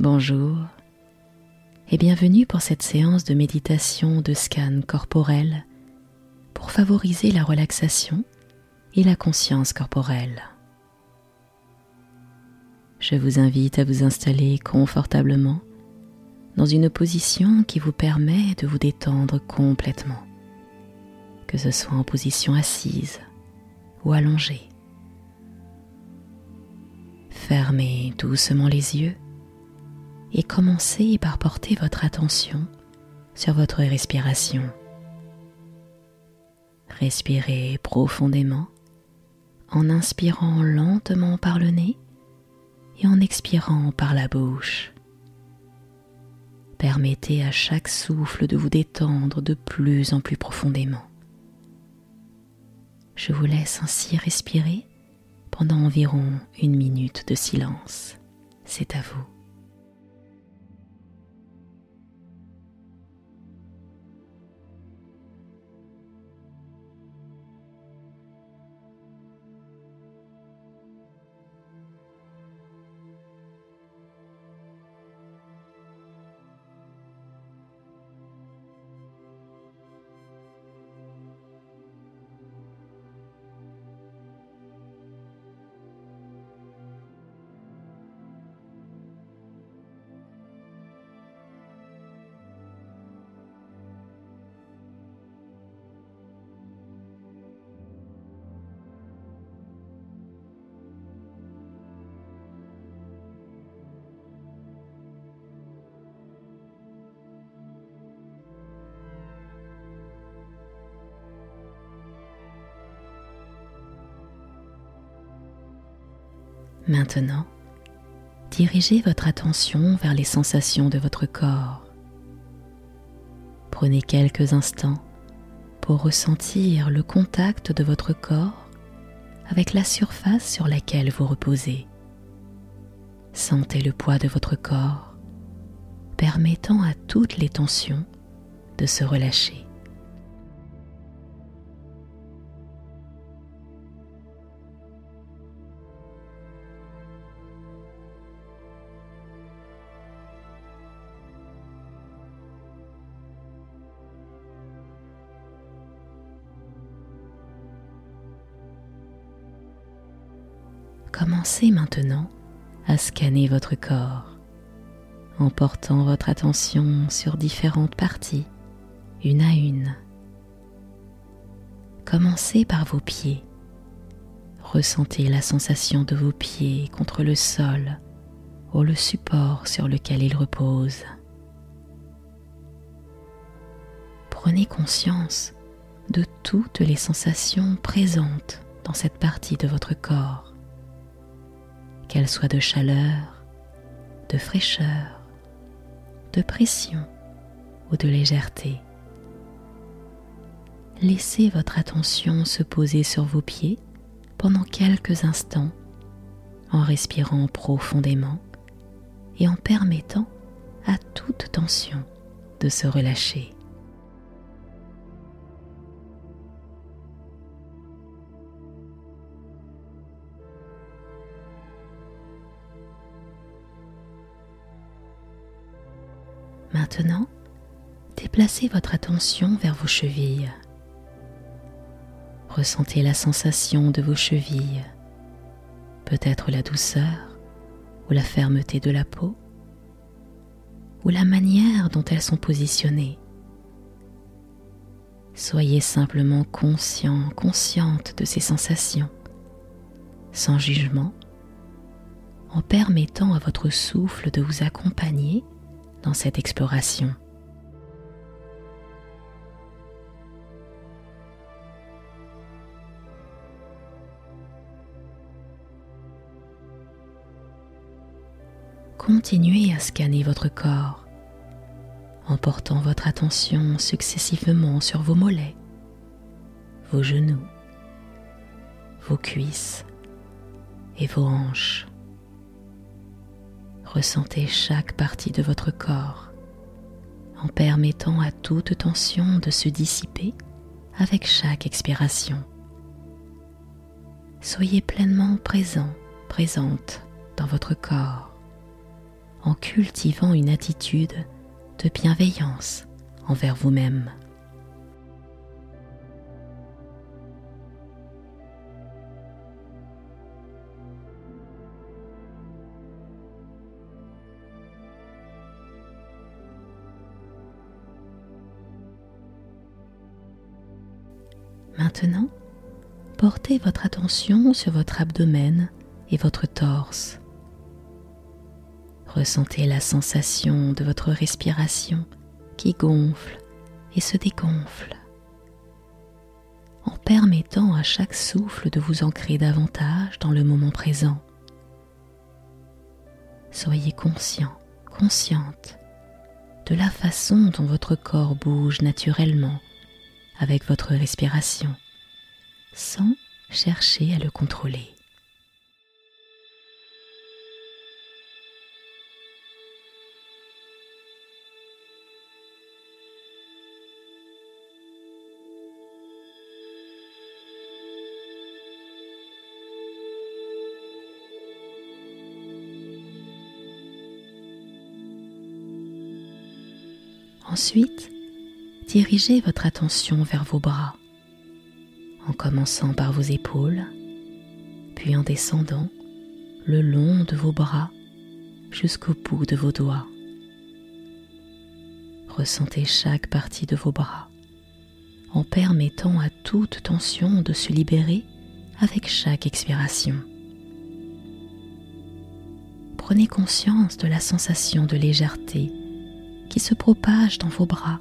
Bonjour et bienvenue pour cette séance de méditation de scan corporel pour favoriser la relaxation et la conscience corporelle. Je vous invite à vous installer confortablement dans une position qui vous permet de vous détendre complètement, que ce soit en position assise ou allongée. Fermez doucement les yeux et commencez par porter votre attention sur votre respiration. Respirez profondément en inspirant lentement par le nez et en expirant par la bouche. Permettez à chaque souffle de vous détendre de plus en plus profondément. Je vous laisse ainsi respirer pendant environ une minute de silence. C'est à vous. Maintenant, dirigez votre attention vers les sensations de votre corps. Prenez quelques instants pour ressentir le contact de votre corps avec la surface sur laquelle vous reposez. Sentez le poids de votre corps, permettant à toutes les tensions de se relâcher. Commencez maintenant à scanner votre corps en portant votre attention sur différentes parties, une à une. Commencez par vos pieds. Ressentez la sensation de vos pieds contre le sol ou le support sur lequel ils reposent. Prenez conscience de toutes les sensations présentes dans cette partie de votre corps qu'elle soit de chaleur, de fraîcheur, de pression ou de légèreté. Laissez votre attention se poser sur vos pieds pendant quelques instants en respirant profondément et en permettant à toute tension de se relâcher. Maintenant, déplacez votre attention vers vos chevilles. Ressentez la sensation de vos chevilles, peut-être la douceur ou la fermeté de la peau, ou la manière dont elles sont positionnées. Soyez simplement conscient, consciente de ces sensations, sans jugement, en permettant à votre souffle de vous accompagner dans cette exploration. Continuez à scanner votre corps en portant votre attention successivement sur vos mollets, vos genoux, vos cuisses et vos hanches. Ressentez chaque partie de votre corps en permettant à toute tension de se dissiper avec chaque expiration. Soyez pleinement présent, présente dans votre corps, en cultivant une attitude de bienveillance envers vous-même. Maintenant, portez votre attention sur votre abdomen et votre torse. Ressentez la sensation de votre respiration qui gonfle et se dégonfle, en permettant à chaque souffle de vous ancrer davantage dans le moment présent. Soyez conscient, consciente de la façon dont votre corps bouge naturellement avec votre respiration, sans chercher à le contrôler. Ensuite, dirigez votre attention vers vos bras, en commençant par vos épaules, puis en descendant le long de vos bras jusqu'au bout de vos doigts. Ressentez chaque partie de vos bras en permettant à toute tension de se libérer avec chaque expiration. Prenez conscience de la sensation de légèreté qui se propage dans vos bras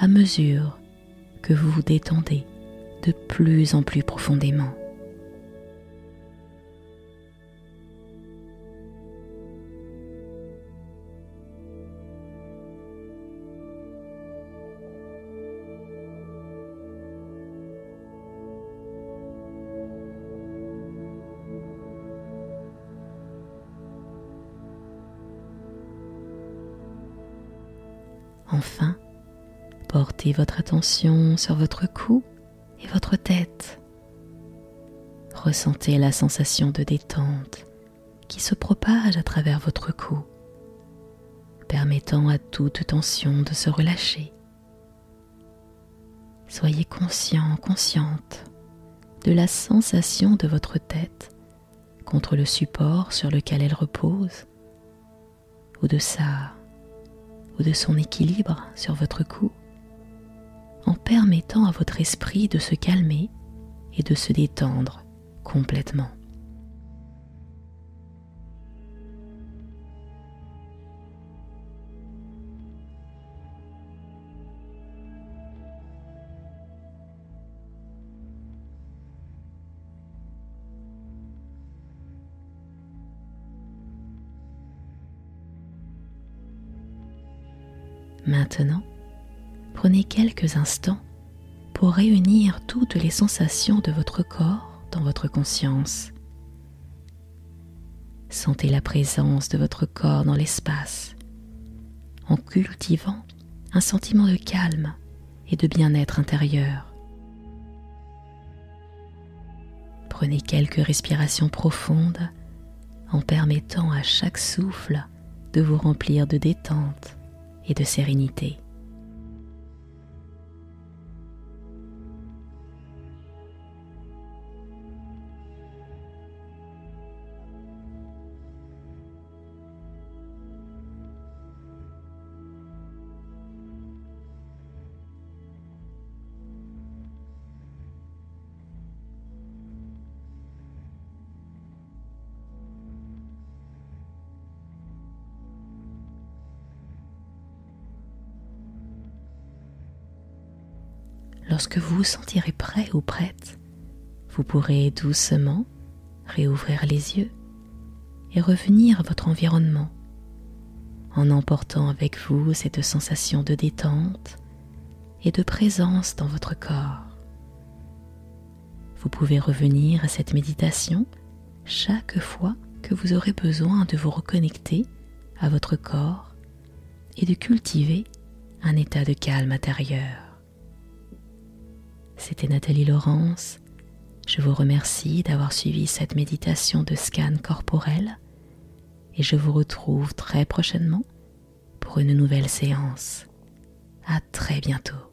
à mesure que vous vous détendez de plus en plus profondément. Enfin, Portez votre attention sur votre cou et votre tête. Ressentez la sensation de détente qui se propage à travers votre cou, permettant à toute tension de se relâcher. Soyez conscient, consciente de la sensation de votre tête contre le support sur lequel elle repose, ou de sa ou de son équilibre sur votre cou en permettant à votre esprit de se calmer et de se détendre complètement. Maintenant, prenez quelques instants pour réunir toutes les sensations de votre corps dans votre conscience. Sentez la présence de votre corps dans l'espace en cultivant un sentiment de calme et de bien-être intérieur. Prenez quelques respirations profondes en permettant à chaque souffle de vous remplir de détente et de sérénité. Lorsque vous vous sentirez prêt ou prête, vous pourrez doucement réouvrir les yeux et revenir à votre environnement en emportant avec vous cette sensation de détente et de présence dans votre corps. Vous pouvez revenir à cette méditation chaque fois que vous aurez besoin de vous reconnecter à votre corps et de cultiver un état de calme intérieur. C'était Nathalie Laurence. Je vous remercie d'avoir suivi cette méditation de scan corporel et je vous retrouve très prochainement pour une nouvelle séance. À très bientôt.